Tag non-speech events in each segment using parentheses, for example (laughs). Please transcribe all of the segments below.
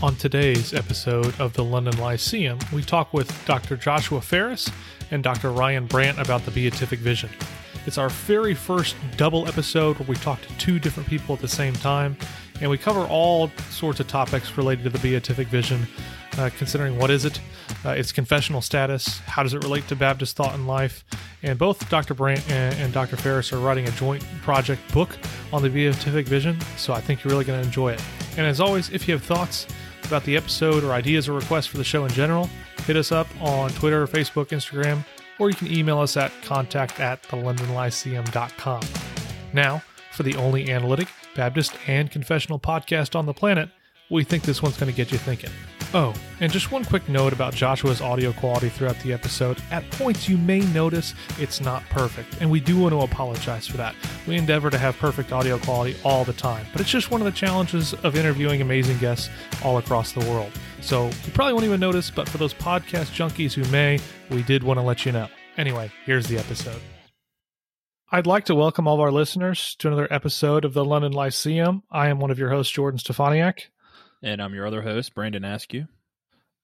On today's episode of the London Lyceum, we talk with Dr. Joshua Farris and Dr. Ryan Brandt about the beatific vision. It's our very first double episode where we talk to two different people at the same time, and we cover all sorts of topics related to the beatific vision, uh, considering what is it, uh, its confessional status, how does it relate to Baptist thought and life, and both Dr. Brandt and, and Dr. Farris are writing a joint project book on the beatific vision, so I think you're really going to enjoy it. And as always, if you have thoughts, about the episode or ideas or requests for the show in general, hit us up on Twitter, Facebook, Instagram, or you can email us at contact at thelondonlyceum.com. Now, for the only analytic, Baptist, and confessional podcast on the planet, we think this one's going to get you thinking. Oh, and just one quick note about Joshua's audio quality throughout the episode. At points, you may notice it's not perfect, and we do want to apologize for that. We endeavor to have perfect audio quality all the time, but it's just one of the challenges of interviewing amazing guests all across the world. So you probably won't even notice, but for those podcast junkies who may, we did want to let you know. Anyway, here's the episode. I'd like to welcome all of our listeners to another episode of the London Lyceum. I am one of your hosts, Jordan Steffaniak. And I'm your other host, Brandon Askew.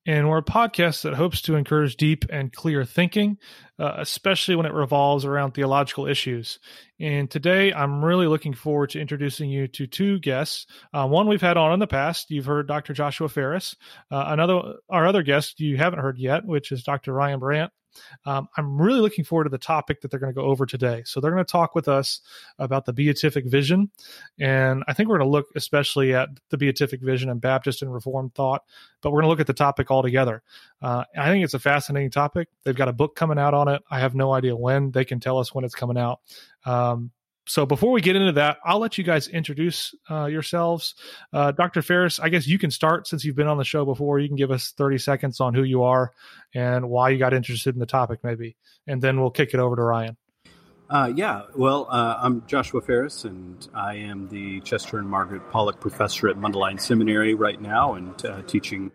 And we're a podcast that hopes to encourage deep and clear thinking, uh, especially when it revolves around theological issues. And today, I'm really looking forward to introducing you to two guests. Uh, one we've had on in the past. You've heard Dr. Joshua Farris. Uh, another, our other guest you haven't heard yet, which is Dr. Ryan Brandt. Um, I'm really looking forward to the topic that they're going to go over today. So they're going to talk with us about the beatific vision, and I think we're going to look especially at the beatific vision and Baptist and Reformed thought, but we're going to look at the topic altogether. Uh, I think it's a fascinating topic. They've got a book coming out on it. I have no idea when. They can tell us when it's coming out. Um, so before we get into that, I'll let you guys introduce uh, yourselves. Uh, Dr. Farris, I guess you can start since you've been on the show before. You can give us 30 seconds on who you are and why you got interested in the topic, maybe. And then we'll kick it over to Ryan. Uh, yeah, well, uh, I'm Joshua Farris, and I am the Chester and Margaret Pollock Professor at Mundelein Seminary right now and uh, teaching,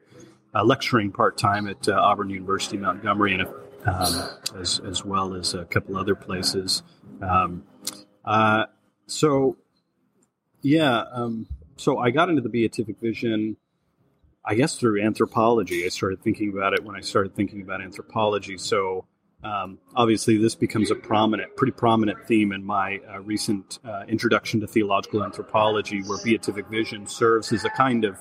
uh, lecturing part time at Auburn University, Montgomery, and um, as, as well as a couple other places. Um, uh, so, yeah, um, so I got into the beatific vision, I guess, through anthropology. I started thinking about it when I started thinking about anthropology. So, um, obviously, this becomes a prominent, pretty prominent theme in my uh, recent uh, introduction to theological anthropology, where beatific vision serves as a kind of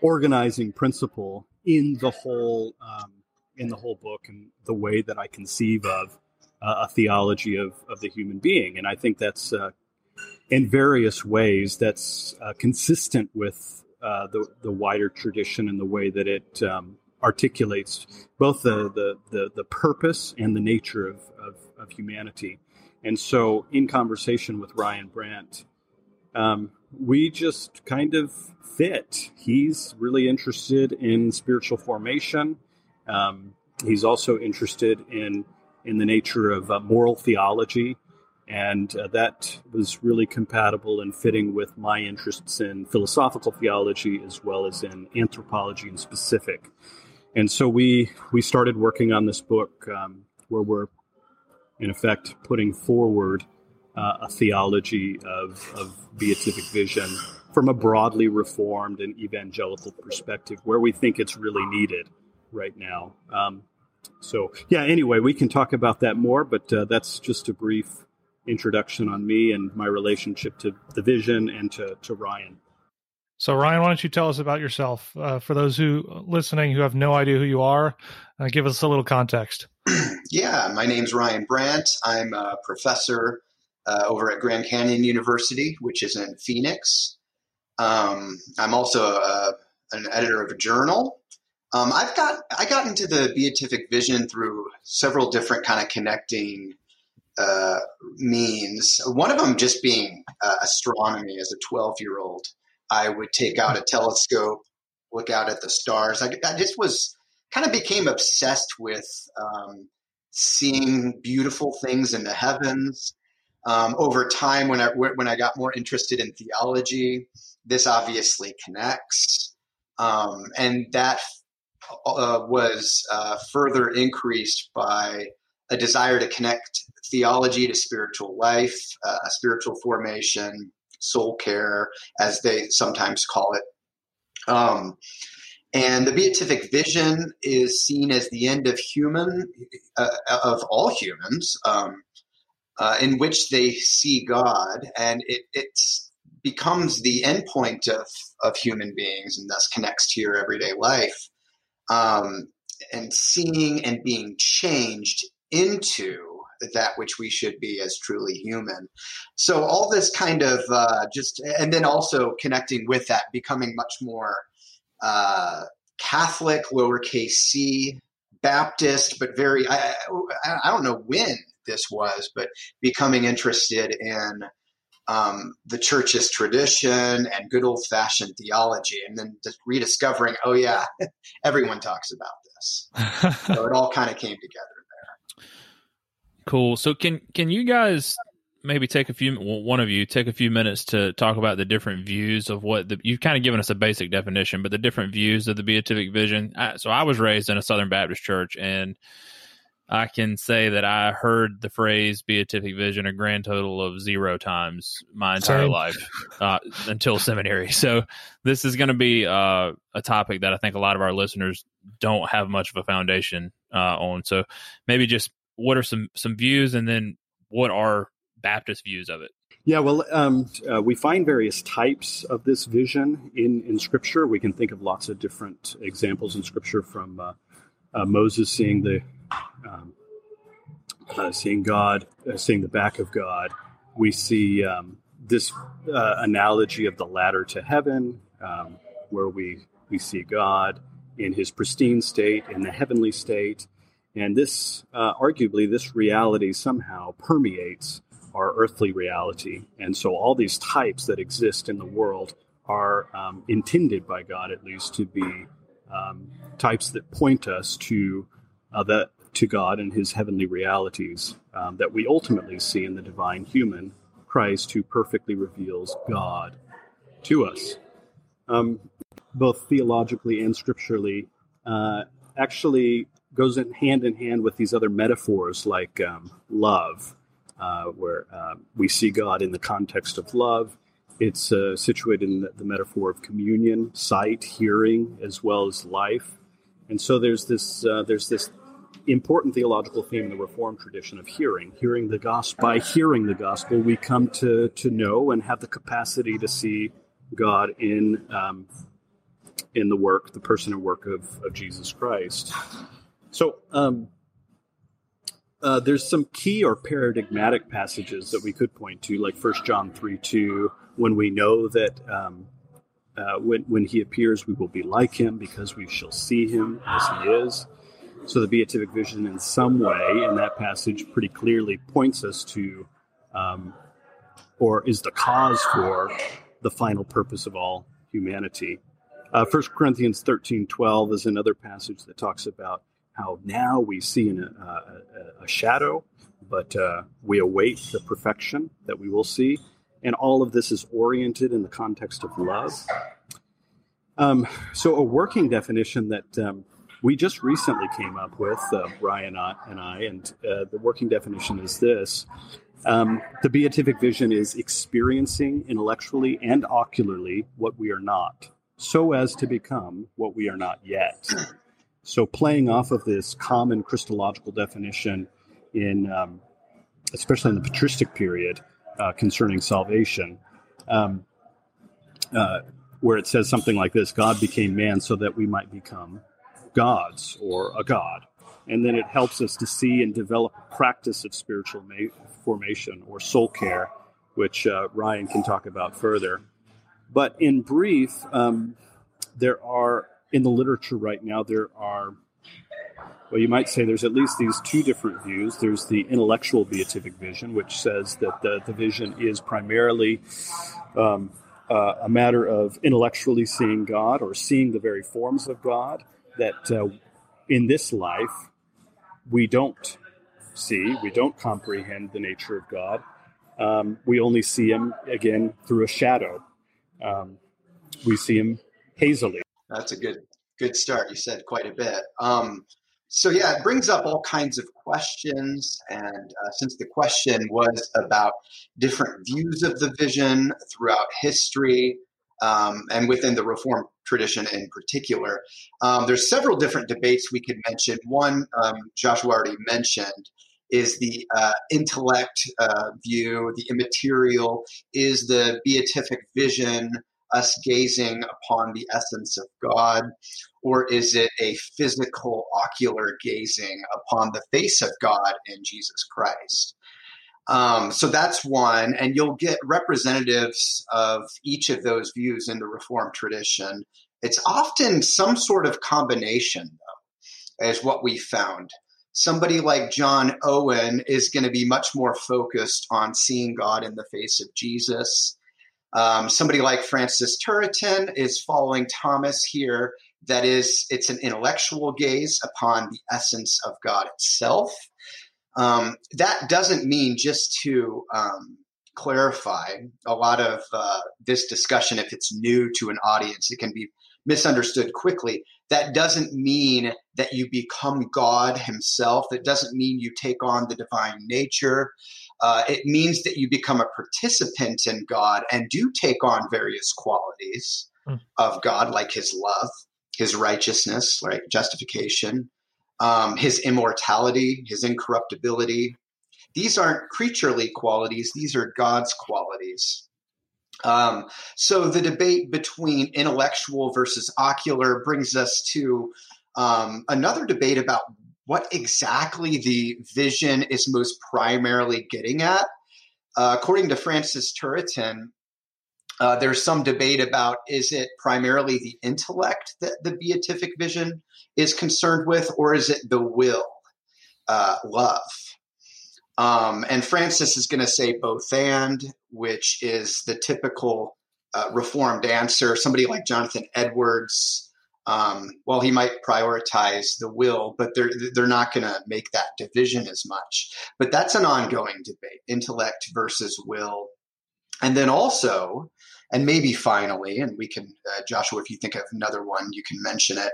organizing principle in the whole um, in the whole book and the way that I conceive of uh, a theology of, of the human being. And I think that's uh, in various ways that's uh, consistent with uh, the, the wider tradition and the way that it um, articulates both the, the, the, the, purpose and the nature of, of, of, humanity. And so, in conversation with Ryan Brandt, um, we just kind of fit. He's really interested in spiritual formation. Um, he's also interested in in the nature of uh, moral theology. And uh, that was really compatible and fitting with my interests in philosophical theology as well as in anthropology in specific. And so we we started working on this book um, where we're in effect putting forward uh, a theology of, of beatific vision from a broadly reformed and evangelical perspective where we think it's really needed right now. Um, so, yeah, anyway, we can talk about that more, but uh, that's just a brief introduction on me and my relationship to the vision and to, to Ryan. So, Ryan, why don't you tell us about yourself? Uh, for those who listening who have no idea who you are, uh, give us a little context. (clears throat) yeah, my name's Ryan Brandt. I'm a professor uh, over at Grand Canyon University, which is in Phoenix. Um, I'm also a, uh, an editor of a journal um, I've got I got into the beatific vision through several different kind of connecting uh, means. One of them just being uh, astronomy. As a twelve year old, I would take out a telescope, look out at the stars. I, I just was kind of became obsessed with um, seeing beautiful things in the heavens. Um, over time, when I when I got more interested in theology, this obviously connects, um, and that uh, was uh, further increased by a desire to connect theology to spiritual life, uh, spiritual formation, soul care, as they sometimes call it. Um, And the beatific vision is seen as the end of human, uh, of all humans, um, uh, in which they see God, and it it's becomes the endpoint of of human beings, and thus connects to your everyday life. Um, and seeing and being changed into that which we should be as truly human. So all this kind of uh, just, and then also connecting with that, becoming much more uh, Catholic, lowercase c, Baptist, but very, I, I don't know when this was, but becoming interested in um, the church's tradition and good old fashioned theology, and then just rediscovering, oh, yeah, (laughs) everyone talks about this. (laughs) so it all kind of came together. There. Cool. So can can you guys maybe take a few well, one of you take a few minutes to talk about the different views of what the you've kind of given us a basic definition, but the different views of the beatific vision. I, so I was raised in a Southern Baptist church, and I can say that I heard the phrase beatific vision a grand total of zero times my entire Same. life uh, until seminary. (laughs) So this is going to be uh, a topic that I think a lot of our listeners don't have much of a foundation uh, on. So maybe just what are some some views, and then what are Baptist views of it? Yeah, well, um, uh, we find various types of this vision in, in Scripture. We can think of lots of different examples in Scripture from uh, uh, Moses seeing the um, uh, seeing God, uh, seeing the back of God. We see um, this uh, analogy of the ladder to heaven, um, where we we see God in His pristine state, in the heavenly state, and this, uh, arguably, this reality somehow permeates our earthly reality. And so all these types that exist in the world are um, intended by God, at least, to be um, types that point us to uh, that to God and His heavenly realities um, that we ultimately see in the divine human Christ, who perfectly reveals God to us, um, both theologically and scripturally. Uh, actually, goes in hand in hand with these other metaphors like um, love, uh, where uh, we see God in the context of love. It's uh, situated in the, the, metaphor of communion, sight, hearing, as well as life. And so there's this uh, there's this important theological theme in the Reformed tradition of hearing, hearing the gospel. By hearing the gospel, we come to to know and have the capacity to see God in um, in the work, the person and work of, of Jesus Christ. So um, uh, there's some key or paradigmatic passages that we could point to, like First John 3 2, when we know that um, uh, when, when he appears, we will be like him because we shall see him as he is. So the beatific vision, in some way, in that passage, pretty clearly points us to, um, or is the cause for, the final purpose of all humanity. Uh, 1 Corinthians 13 12 is another passage that talks about how now we see in a, a, a shadow, but uh, we await the perfection that we will see. And all of this is oriented in the context of love. Um, so, a working definition that um, we just recently came up with, uh, Ryan and I, and uh, the working definition is this um, The beatific vision is experiencing intellectually and ocularly what we are not, so as to become what we are not yet. So, playing off of this common Christological definition in, um, especially in the patristic period uh, concerning salvation, um, uh, where it says something like this God became man so that we might become gods or a God. And then it helps us to see and develop a practice of spiritual ma- formation or soul care, which uh, Ryan can talk about further. But in brief, um, there are in the literature right now, there are, well, you might say there's at least these two different views. There's the intellectual beatific vision, which says that the, the vision is primarily um, uh, a matter of intellectually seeing God or seeing the very forms of God that uh, in this life we don't see, we don't comprehend the nature of God. Um, we only see Him again through a shadow. Um, we see Him hazily. That's a good good start. You said quite a bit. Um, so yeah, it brings up all kinds of questions, and uh, since the question was about different views of the vision throughout history, um, and within the Reform tradition in particular. Um, there's several different debates we could mention. One, um, Joshua already mentioned, is the uh, intellect uh, view, the immaterial, is the beatific vision, us gazing upon the essence of God, or is it a physical, ocular gazing upon the face of God in Jesus Christ? Um, so that's one, and you'll get representatives of each of those views in the Reformed tradition. It's often some sort of combination, though, is what we found. Somebody like John Owen is going to be much more focused on seeing God in the face of Jesus. Um, somebody like Francis Turretin is following Thomas here. That is, it's an intellectual gaze upon the essence of God itself. Um, that doesn't mean just to um, clarify a lot of uh, this discussion, if it's new to an audience, it can be misunderstood quickly. That doesn't mean that you become God Himself. It doesn't mean you take on the divine nature. Uh, it means that you become a participant in God and do take on various qualities mm. of God, like His love, His righteousness, like justification, um, his immortality, his incorruptibility. These aren't creaturely qualities, these are God's qualities. Um, so the debate between intellectual versus ocular brings us to um, another debate about what exactly the vision is most primarily getting at. Uh, according to Francis Turretin, uh, there's some debate about is it primarily the intellect that the beatific vision is concerned with, or is it the will, uh, love? Um, and Francis is going to say both and, which is the typical uh, reformed answer. Somebody like Jonathan Edwards, um, well, he might prioritize the will, but they're they're not going to make that division as much. But that's an ongoing debate: intellect versus will. And then also, and maybe finally, and we can, uh, Joshua, if you think of another one, you can mention it.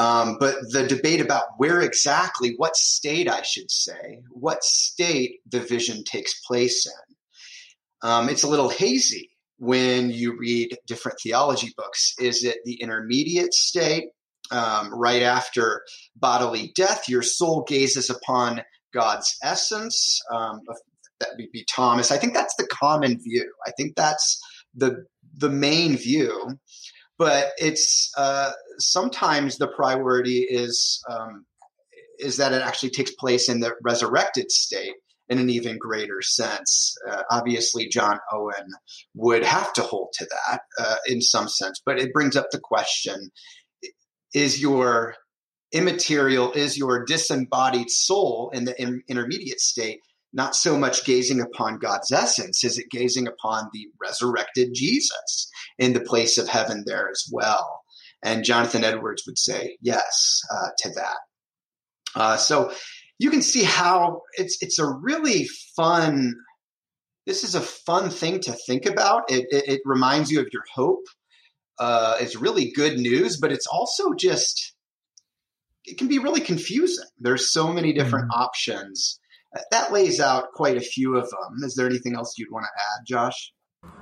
Um, but the debate about where exactly, what state I should say, what state the vision takes place in, um, it's a little hazy when you read different theology books. Is it the intermediate state, um, right after bodily death? Your soul gazes upon God's essence. Um, that would be Thomas. I think that's the common view. I think that's the the main view but it's uh, sometimes the priority is um, is that it actually takes place in the resurrected state in an even greater sense. Uh, obviously, John Owen would have to hold to that uh, in some sense, but it brings up the question: Is your immaterial, is your disembodied soul in the in- intermediate state not so much gazing upon God's essence is it gazing upon the resurrected Jesus in the place of heaven there as well. And Jonathan Edwards would say yes uh, to that. Uh, so you can see how it's it's a really fun. This is a fun thing to think about. It, it, it reminds you of your hope. Uh, it's really good news, but it's also just it can be really confusing. There's so many different mm-hmm. options that lays out quite a few of them. Is there anything else you'd want to add, Josh?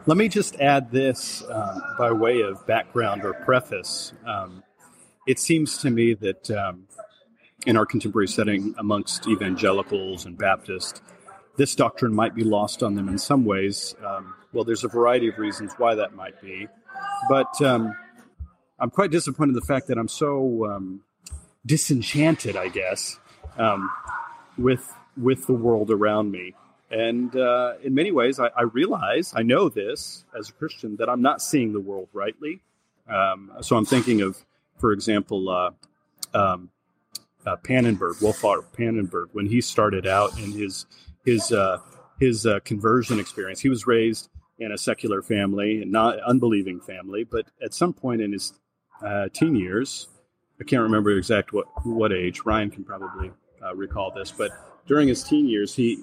Let me just add this um, by way of background or preface. Um, it seems to me that um, in our contemporary setting amongst evangelicals and Baptists, this doctrine might be lost on them in some ways. Um, well, there's a variety of reasons why that might be, but um, I'm quite disappointed in the fact that I'm so um, disenchanted, I guess, with with the world around me. And uh, in many ways, I, I, realize, I know this as a Christian, that I'm not seeing the world rightly. Um, so I'm thinking of, for example, uh, um, uh, Pannenberg, Wolfhart Pannenberg, when he started out in his his uh, his uh, conversion experience. He was raised in a secular family, and not unbelieving family, but at some point in his uh, teen years, I can't remember exact what what age. Ryan can probably recall this, but during his teen years, he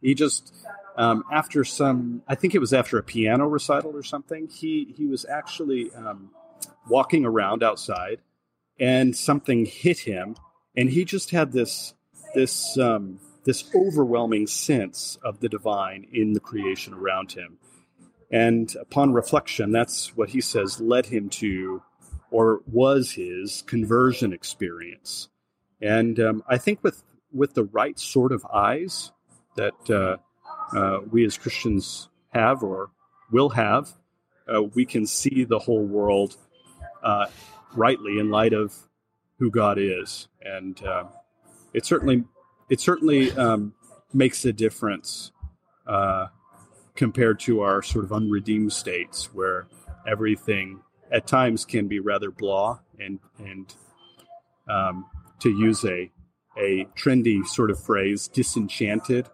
he just um, after some, I think it was after a piano recital or something. He he was actually um, walking around outside, and something hit him, and he just had this this um, this overwhelming sense of the divine in the creation around him. And upon reflection, that's what he says led him to, or was his conversion experience. And um, I think with with the right sort of eyes that uh, uh, we as Christians have or will have, uh, we can see the whole world uh, rightly in light of who God is, and uh, it certainly it certainly um, makes a difference uh, compared to our sort of unredeemed states where everything at times can be rather blah and and um, to use a a trendy sort of phrase, disenchanted.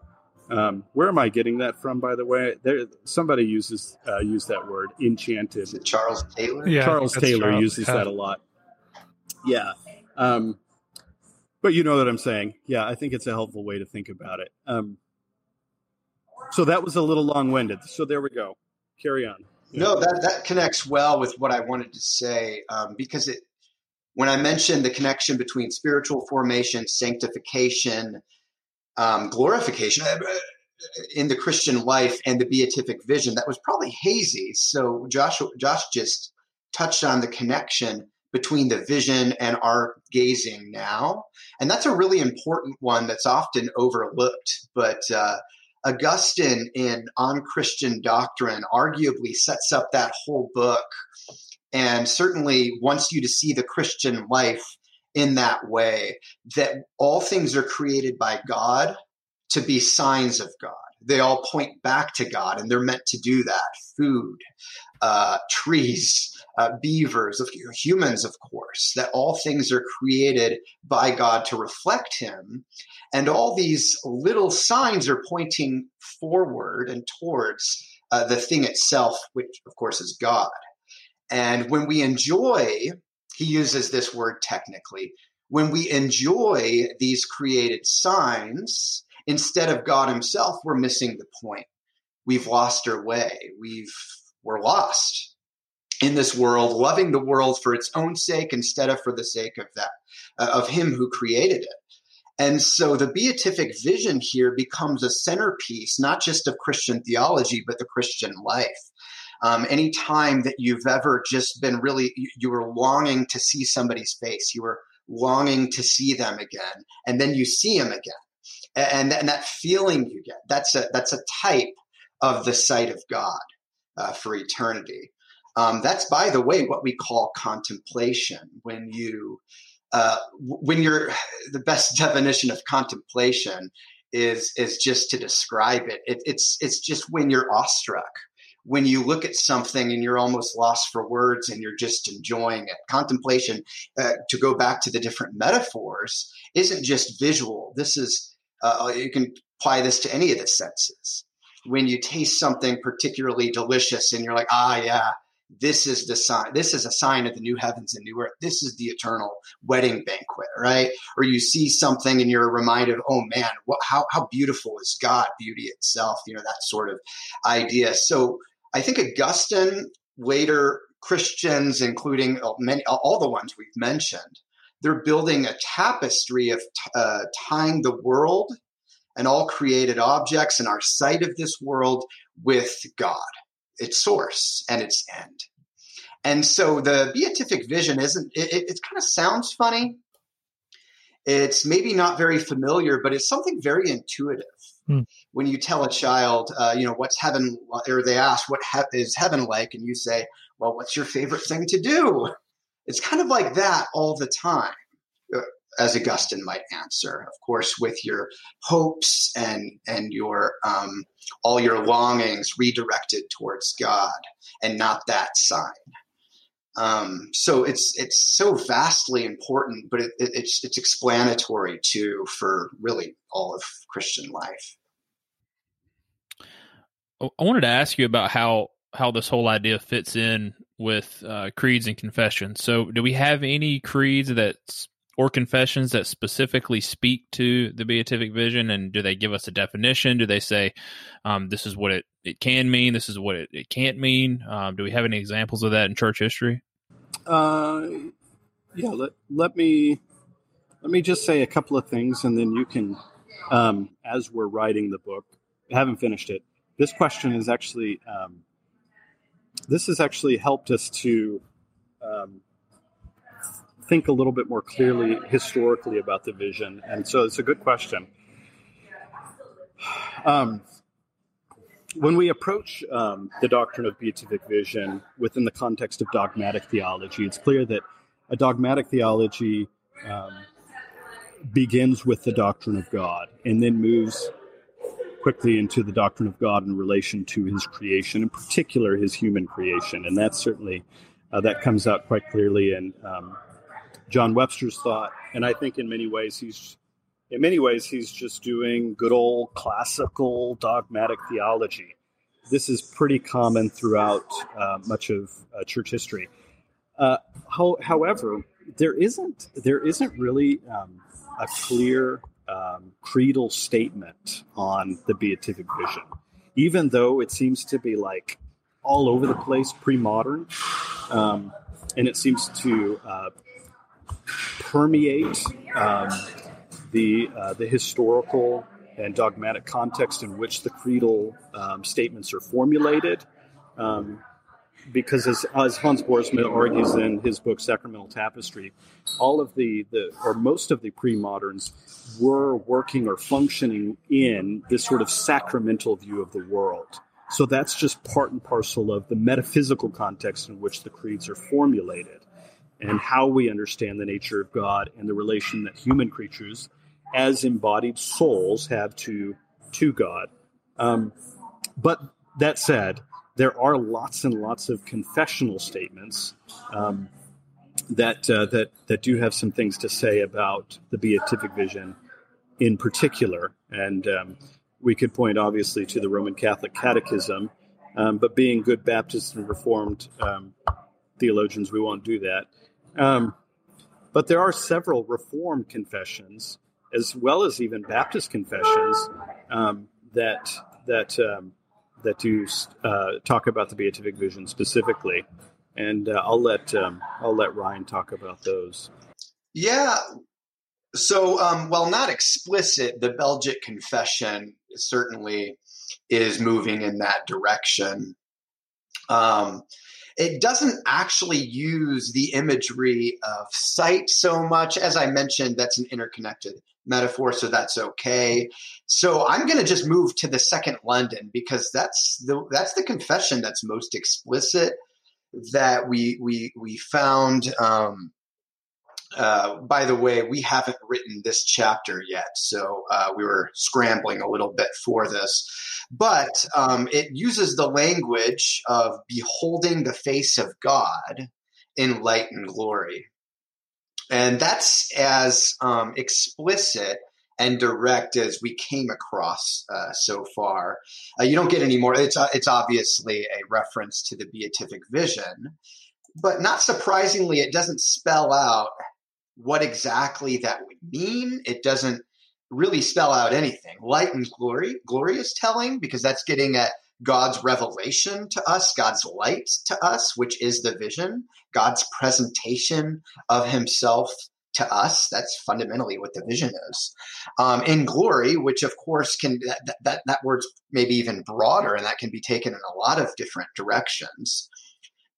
Um, where am I getting that from, by the way? There, somebody uses uh, use that word, enchanted. Is it Charles Taylor? Yeah, Charles Taylor Charles. uses yeah. that a lot. Yeah, um, but you know what I'm saying. Yeah, I think it's a helpful way to think about it. Um, so that was a little long-winded. So there we go. Carry on. No, that that connects well with what I wanted to say um, because it when I mentioned the connection between spiritual formation, sanctification, um, glorification uh, in the Christian life and the beatific vision, that was probably hazy. So Josh, Josh just touched on the connection between the vision and our gazing now, and that's a really important one that's often overlooked. But uh, Augustine in On Christian Doctrine arguably sets up that whole book and certainly wants you to see the Christian life in that way that all things are created by God to be signs of God. They all point back to God and they're meant to do that. Food, uh, trees, uh, beavers, humans, of course, that all things are created by God to reflect Him. And all these little signs are pointing forward and towards uh, the thing itself, which, of course, is God. And when we enjoy, he uses this word technically, when we enjoy these created signs, instead of God himself, we're missing the point. We've lost our way. We've, we're lost in this world, loving the world for its own sake instead of for the sake of that, uh, of him who created it. And so the beatific vision here becomes a centerpiece, not just of Christian theology, but the Christian life. Um, any time that you've ever just been really, you, you were longing to see somebody's face, you were longing to see them again, and then you see them again. And, and that feeling you get, that's a, that's a type of the sight of God uh, for eternity. Um, that's, by the way, what we call contemplation. When you, uh, when you're, (sighs) the best (laughs) definition of contemplation is is just to describe it. it. It's it's just when you're awestruck, when you look at something and you're almost lost for words and you're just enjoying it. Contemplation, uh, to go back to the different metaphors, isn't just visual. This is, uh, you can apply this to any of the senses. When you taste something particularly delicious and you're like, ah, yeah, this is the sign. This is a sign of the new heavens and new earth. This is the eternal wedding banquet, right? Or you see something and you're reminded, oh man, what, how how beautiful is God? Beauty itself, you know that sort of idea. So I think Augustine, later Christians, including many, all the ones we've mentioned, they're building a tapestry of uh, tying the world and all created objects and our sight of this world with God, its source and its end. And so the beatific vision isn't, it, it, it kind of sounds funny. It's maybe not very familiar, but it's something very intuitive. Hmm. When you tell a child, uh, you know, what's heaven, or they ask, what he- is heaven like? And you say, well, what's your favorite thing to do? It's kind of like that all the time, uh, as Augustine might answer, of course, with your hopes and, and your, um, all your longings redirected towards God and not that side. Um, so it's it's so vastly important, but it, it, it's it's explanatory too for really all of Christian life. I wanted to ask you about how how this whole idea fits in with uh, creeds and confessions. So, do we have any creeds that or confessions that specifically speak to the beatific vision, and do they give us a definition? Do they say um, this is what it, it can mean, this is what it, it can't mean? Um, do we have any examples of that in church history? Uh, yeah. Let let me let me just say a couple of things, and then you can, um, as we're writing the book, I haven't finished it this question is actually um, this has actually helped us to um, think a little bit more clearly historically about the vision. And so it's a good question. Um, when we approach um, the doctrine of beatific vision within the context of dogmatic theology, it's clear that a dogmatic theology um, begins with the doctrine of God and then moves quickly into the doctrine of God in relation to his creation, in particular his human creation. And that's certainly, uh, that comes out quite clearly in um, John Webster's thought. And I think in many ways he's, in many ways, he's just doing good old classical dogmatic theology. This is pretty common throughout uh, much of uh, church history. Uh, how, however, there isn't there isn't really um, a clear um, creedal statement on the beatific vision, even though it seems to be like all over the place, pre-modern, um, and it seems to uh, permeate um, the uh, the historical and dogmatic context in which the creedal um, statements are formulated. Um, because as, as Hans Boersma argues in his book Sacramental Tapestry, all of the, the or most of the pre-moderns were working or functioning in this sort of sacramental view of the world. So that's just part and parcel of the metaphysical context in which the creeds are formulated and how we understand the nature of God and the relation that human creatures as embodied souls have to to God. Um, but that said, there are lots and lots of confessional statements um, that uh, that that do have some things to say about the beatific vision in particular, and um, we could point obviously to the Roman Catholic Catechism, um, but being good Baptist and Reformed um, theologians, we won't do that. Um, but there are several Reformed confessions, as well as even Baptist confessions, um, that that that do uh, talk about the beatific vision specifically, and uh, I'll let um, I'll let Ryan talk about those. Yeah. So, um, while not explicit, the Belgic Confession certainly is moving in that direction. Um, it doesn't actually use the imagery of sight so much. As I mentioned, that's an interconnected metaphor, so that's okay. So I'm going to just move to the second London because that's the that's the confession that's most explicit that we we we found. Um, uh, by the way, we haven't written this chapter yet, so uh, we were scrambling a little bit for this. But um, it uses the language of beholding the face of God in light and glory. And that's as um, explicit and direct as we came across uh, so far. Uh, you don't get any more. It's, uh, it's obviously a reference to the beatific vision, but not surprisingly, it doesn't spell out what exactly that would mean. It doesn't really spell out anything. Light and glory, glory is telling because that's getting at God's revelation to us, God's light to us, which is the vision, God's presentation of himself to us. That's fundamentally what the vision is. Um, in glory, which of course can, that, that, that word's maybe even broader and that can be taken in a lot of different directions.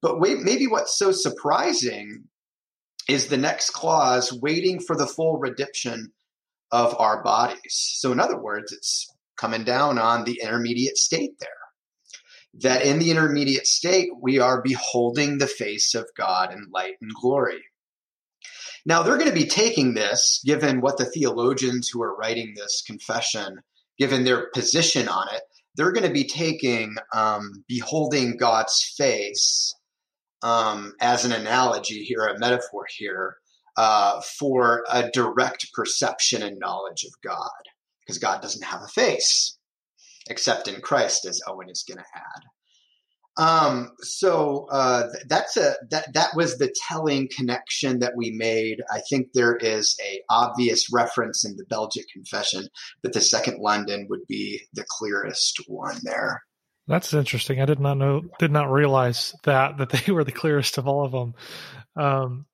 But wait, maybe what's so surprising is the next clause, waiting for the full redemption of our bodies. So in other words, it's coming down on the intermediate state there that in the intermediate state, we are beholding the face of God in light and glory. Now, they're going to be taking this, given what the theologians who are writing this confession, given their position on it, they're going to be taking um, beholding God's face um, as an analogy here, a metaphor here, uh, for a direct perception and knowledge of God, because God doesn't have a face except in Christ, as Owen is going to add. Um, so uh, that's a that that was the telling connection that we made. I think there is a obvious reference in the Belgic Confession, but the Second London would be the clearest one there. That's interesting. I did not know, did not realize that that they (laughs) were the clearest of all of them. Um,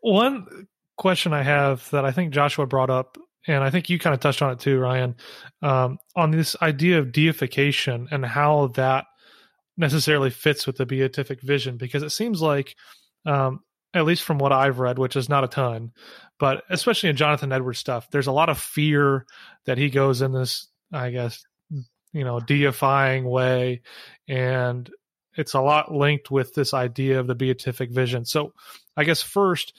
one question I have that I think Joshua brought up and I think you kind of touched on it too, Ryan, um, on this idea of deification and how that necessarily fits with the beatific vision because it seems like um, at least from what I've read, which is not a ton, but especially in Jonathan Edwards stuff, there's a lot of fear that he goes in this, I guess, you know, deifying way. And it's a lot linked with this idea of the beatific vision. So I guess first,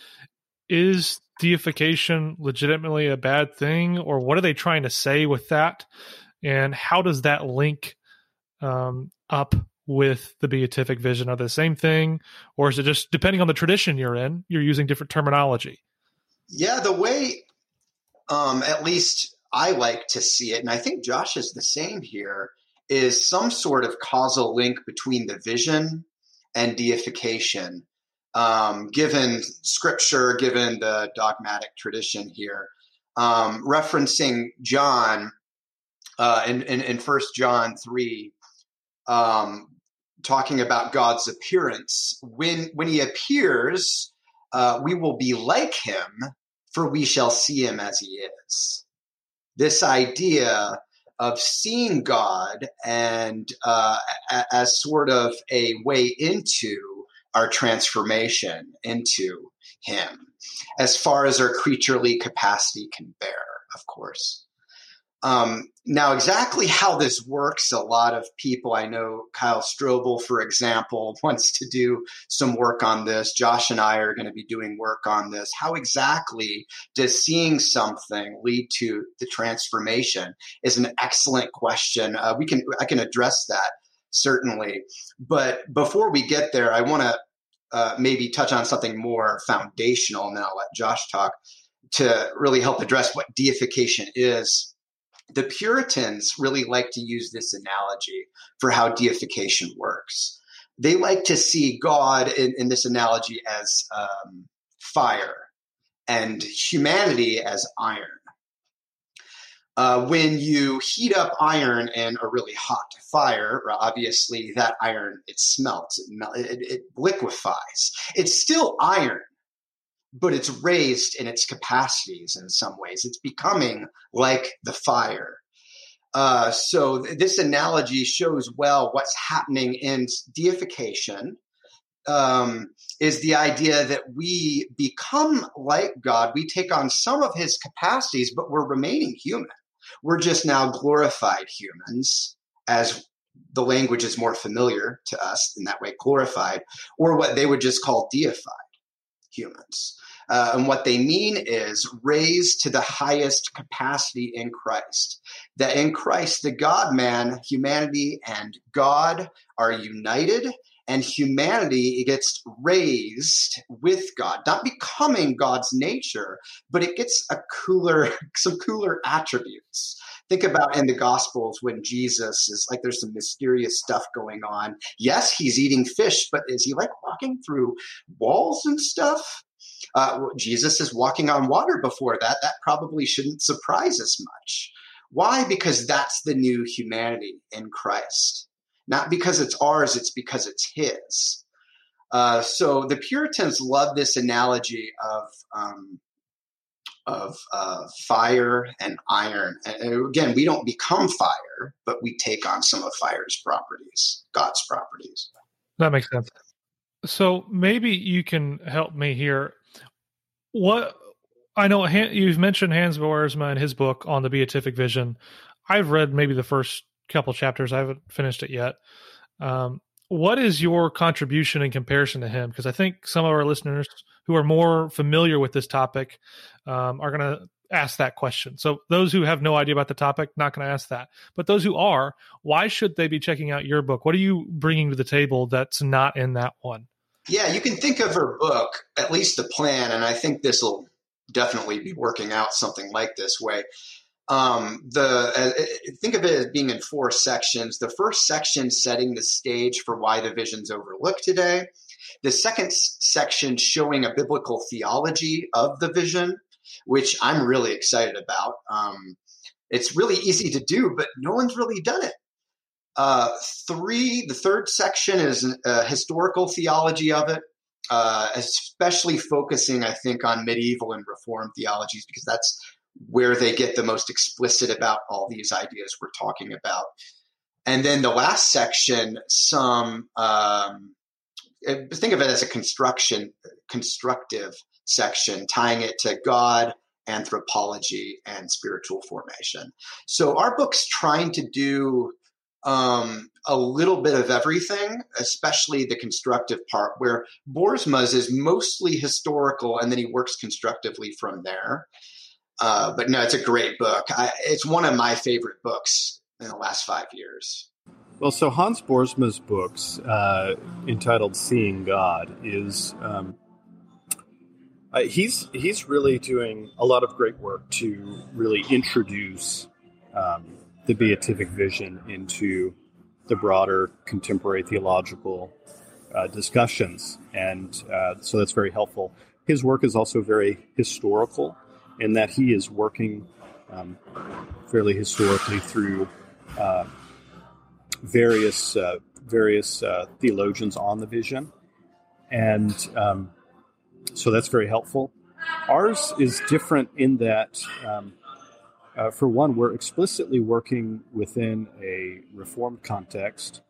is deification legitimately a bad thing, or what are they trying to say with that? And how does that link um, up with the beatific vision? Are they the same thing, or is it just depending on the tradition you're in, you're using different terminology? Yeah, the way, um, at least I like to see it, and I think Josh is the same here, is some sort of causal link between the vision and deification. Um, given scripture, given the dogmatic tradition here, um, referencing John uh, in, in, in First John three, um, talking about God's appearance. When when He appears, uh, we will be like Him, for we shall see Him as He is. This idea of seeing God and uh, as sort of a way into our transformation into Him, as far as our creaturely capacity can bear, of course. Um, now, exactly how this works, a lot of people I know, Kyle Strobel, for example, (laughs) wants to do some work on this. Josh and I are going to be doing work on this. How exactly does seeing something lead to the transformation? Is an excellent question. Uh, we can I can address that certainly, but before we get there, I want to uh, maybe touch on something more foundational, and then I'll let Josh talk to really help address what deification is the Puritans really like to use this analogy for how deification works. They like to see God in, in this analogy as um, fire and humanity as iron. Uh, when you heat up iron in a really hot fire, obviously that iron it smelts, it, it, it liquefies. It's still iron, but it's raised in its capacities in some ways. It's becoming like the fire. Uh, so th- this analogy shows well what's happening in deification. Um, is the idea that we become like God. We take on some of his capacities, but we're remaining human. We're just now glorified humans as the language is more familiar to us in that way, glorified, or what they would just call deified humans. Uh, and what they mean is raised to the highest capacity in Christ. That in Christ, the God man, humanity and God are united, and humanity gets raised with God, not becoming God's nature, but it gets a cooler, (laughs) some cooler attributes think about in the gospels when jesus is like there's some mysterious stuff going on yes he's eating fish but is he like walking through walls and stuff uh, Jesus is walking on water before that. That probably shouldn't surprise us much. Why? Because that's the new humanity in Christ. Not because it's ours, it's because it's His. Uh, so the Puritans love this analogy of um, of uh, fire and iron. And again, we don't become fire, but we take on some of fire's properties, God's properties. That makes sense. So maybe you can help me here what I know you've mentioned Hans Boersma and his book on the beatific vision. I've read maybe the first couple chapters. I haven't finished it yet. Um, what is your contribution in comparison to him? Because I think some of our listeners who are more familiar with this topic um, are going to ask that question. So those who have no idea about the topic, not going to ask that. But those who are, why should they be checking out your book? What are you bringing to the table that's not in that one? Yeah, you can think of her book, at least the plan, and I think this will definitely be working out something like this way. Um, the uh, think of it as being in four sections. The first section setting the stage for why the vision's overlooked today. The second section showing a biblical theology of the vision, which I'm really excited about. Um, it's really easy to do, but no one's really done it. Uh, three, the third section is a historical theology of it, uh, especially focusing, I think, on medieval and reform theologies because that's where they get the most explicit about all these ideas we're talking about. and then the last section, some um, think of it as a construction constructive section, tying it to God, anthropology, and spiritual formation. So our book's trying to do um, a little bit of everything, especially the constructive part, where Boersma's is mostly historical, and then he works constructively from there. Uh, but no, it's a great book. I, it's one of my favorite books in the last five years. Well, so Hans Boersma's books, uh, entitled "Seeing God," is um, uh, he's he's really doing a lot of great work to really introduce um, the beatific vision into the broader contemporary theological uh, discussions, and uh, so that's very helpful. His work is also very historical in that he is working um, fairly historically through uh, various uh, various uh, theologians on the vision, and um, so that's very helpful. Ours is different in that, um, uh, for one, we're explicitly working within a reformed context,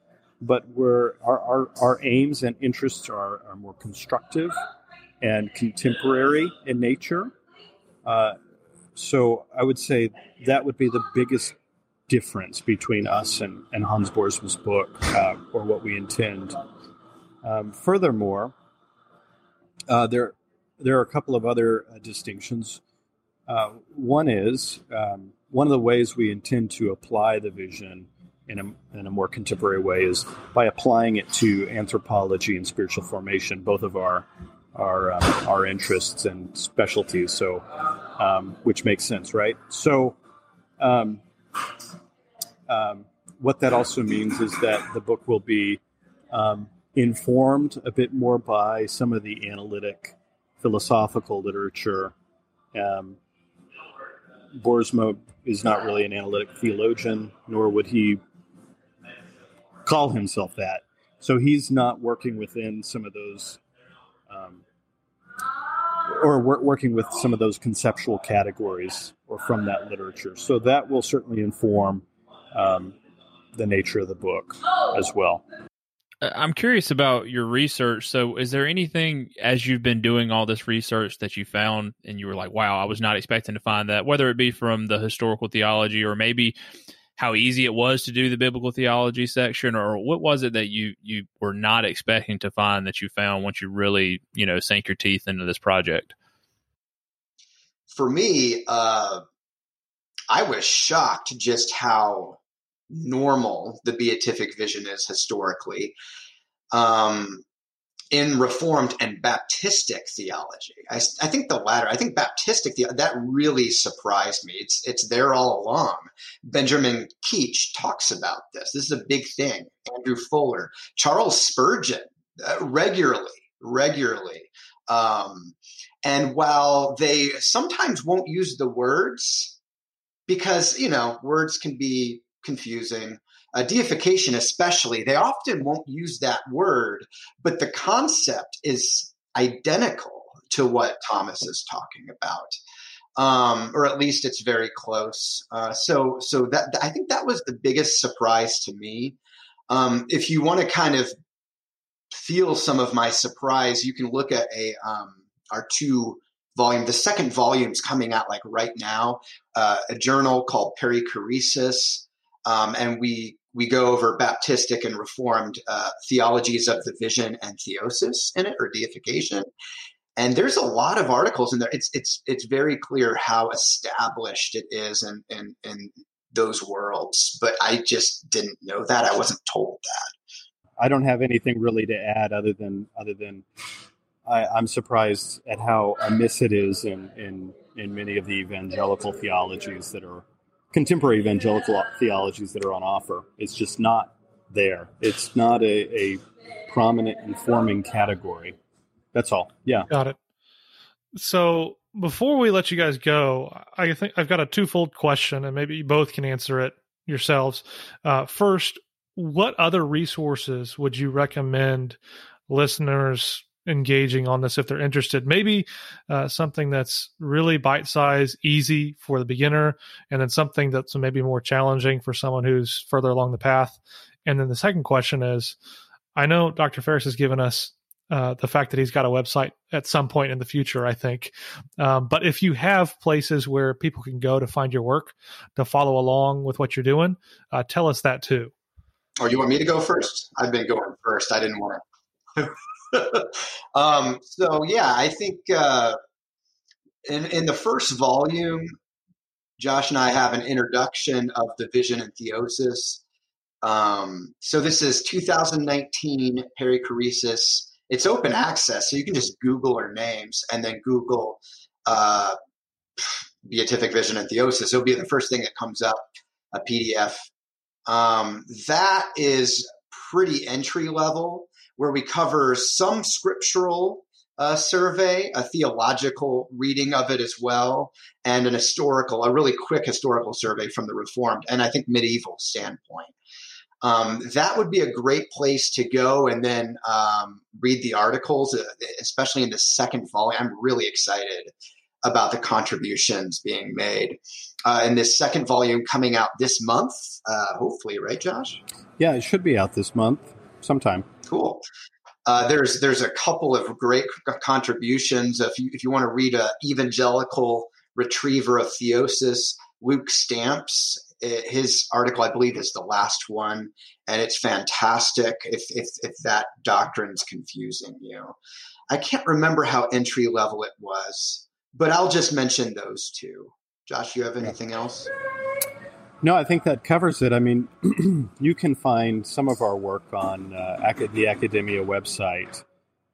but we're our our, our aims and interests are, are more constructive and contemporary in nature. Uh, so I would say that would be the biggest difference between us and, and Hans Boersma's book, uh, or what we intend. Um, furthermore, uh, there there are a couple of other uh, distinctions. Uh, one is um, one of the ways we intend to apply the vision in a, in a more contemporary way is by applying it to anthropology and spiritual formation, both of our our um, our interests and specialties. So, um, which makes sense, right? So, um, um, what that also means is that the book will be um, informed a bit more by some of the analytic philosophical literature. Um, Boersma is not really an analytic theologian, nor would he call himself that. So he's not working within some of those, um, or working with some of those conceptual categories or from that literature. So that will certainly inform um, the nature of the book as well. Uh, I'm curious about your research. So, is there anything as you've been doing all this research that you found and you were like, wow, I was not expecting to find that, whether it be from the historical theology or maybe how easy it was to do the biblical theology section or what was it that you you were not expecting to find that you found once you really, you know, sank your teeth into this project? For me, uh I was shocked just how normal the beatific vision is historically. Um, in Reformed and Baptistic theology, I, I, think the latter. I think Baptistic that really surprised me. It's it's there all along. Benjamin Keach talks about this. This is a big thing. Andrew Fuller, Charles Spurgeon, uh, regularly, regularly. Um, and while they sometimes won't use the words, because you know words can be confusing. Uh, deification, especially, they often won't use that word, but the concept is identical to what Thomas is talking about. Um, or at least it's very close. Uh, so, so that I think that was the biggest surprise to me. Um, if you want to kind of feel some of my surprise, you can look at a um, our two volume. The second volume is coming out like right now. Uh, a journal called Perichoresis um, and we we go over Baptistic and Reformed uh, theologies of the vision and theosis in it, or deification. And there's a lot of articles in there. It's it's it's very clear how established it is in in, in those worlds. But I just didn't know that. I wasn't told that. I don't have anything really to add other than other than I, am surprised at how amiss it is in, in in many of the evangelical theologies that are contemporary evangelical theologies that are on offer. It's just not there. It's not a, a prominent informing category. That's all. Yeah. Got it. So before we let you guys go, I think I've got a twofold question, and maybe you both can answer it yourselves. Uh, first, what other resources would you recommend listeners engaging on this if they're interested. Maybe uh, something that's really bite size, easy for the beginner, and then something that's maybe more challenging for someone who's further along the path. And then the second question is I know Dr. Farris has given us uh, the fact that he's got a website at some point in the future, I think. Um, but if you have places where people can go to find your work, to follow along with what you're doing, uh, tell us that too. Oh, you want me to go first? I've been going first. I didn't want to. (laughs) (laughs) um, so yeah, I think uh, in in the first volume, Josh and I have an introduction of the vision and theosis. Um, so this is 2019 perichoresis it's open access, so you can just Google our names and then Google uh, beatific vision and theosis. It'll be the first thing that comes up, a PDF. Um, that is pretty entry level, where we cover some scriptural uh, survey, a theological reading of it as well, and an historical, a really quick historical survey from the Reformed and I think medieval standpoint um, that would be a great place to go and then um, read the articles, uh, especially in the second volume. I'm really excited about the contributions being made. Uh, in this second volume coming out this month, uh, hopefully, right, Josh? Yeah, it should be out this month sometime. Cool. Uh, there's there's a couple of great contributions. If you if you want to read a evangelical retriever of theosis, Luke Stamps his article, I believe, is the last one, and it's fantastic. If if, if that doctrine's confusing you, I can't remember how entry level it was, but I'll just mention those two. Josh, you have anything else? No, I think that covers it. I mean, (clears throat) you can find some of our work on uh, the Academia website,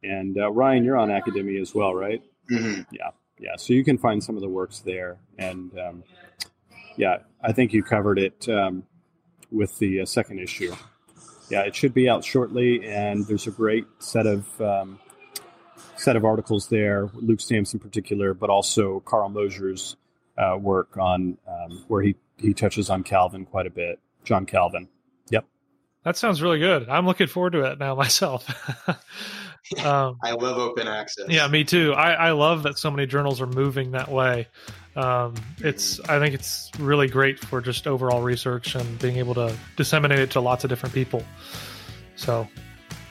and uh, Ryan, you're on Academia as well, right? Mm-hmm. Yeah, yeah. So you can find some of the works there, and um, yeah, I think you covered it um, with the uh, second issue. Yeah, it should be out shortly, and there's a great set of um, set of articles there. Luke Stamps in particular, but also Carl Mosser's uh, work on um, where he he touches on Calvin quite a bit. John Calvin. Yep. That sounds really good. I'm looking forward to it now (laughs) myself. (laughs) um, I love open access. Yeah, me too. I, I love that so many journals are moving that way. Um, it's I think it's really great for just overall research and being able to disseminate it to lots of different people. So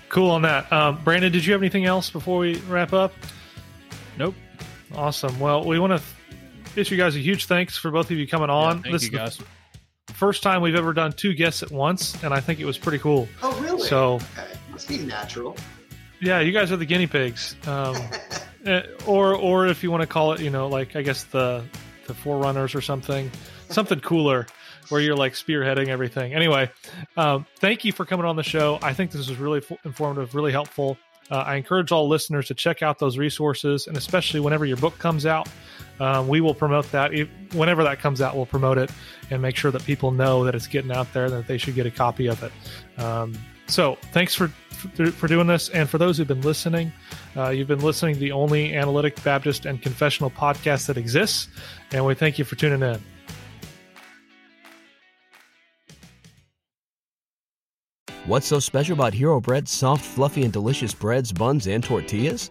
cool on that. Um, Brandon, did you have anything else before we wrap up? Nope. Awesome. Well, we want to issue you guys a huge thanks for both of you coming on. Yeah, thank this you guys. First time we've ever done two guests at once, and I think it was pretty cool. Oh, really? So, okay. must be natural. Yeah, you guys are the guinea pigs. Um, (laughs) Eh, or or if you want to call it, you know, like I guess the the forerunners or something, something cooler where you're like spearheading everything. Anyway, um, thank you for coming on the show. I think this was really informative, really helpful. Uh, I encourage all listeners to check out those resources, and especially whenever your book comes out, um, we will promote that. Whenever that comes out, we'll promote it and make sure that people know that it's getting out there, that they should get a copy of it. Um, so, thanks for for doing this. And for those who've been listening, uh, you've been listening to the only analytic, Baptist, and confessional podcast that exists. And we thank you for tuning in. What's so special about Hero Bread's soft, fluffy, and delicious breads, buns, and tortillas?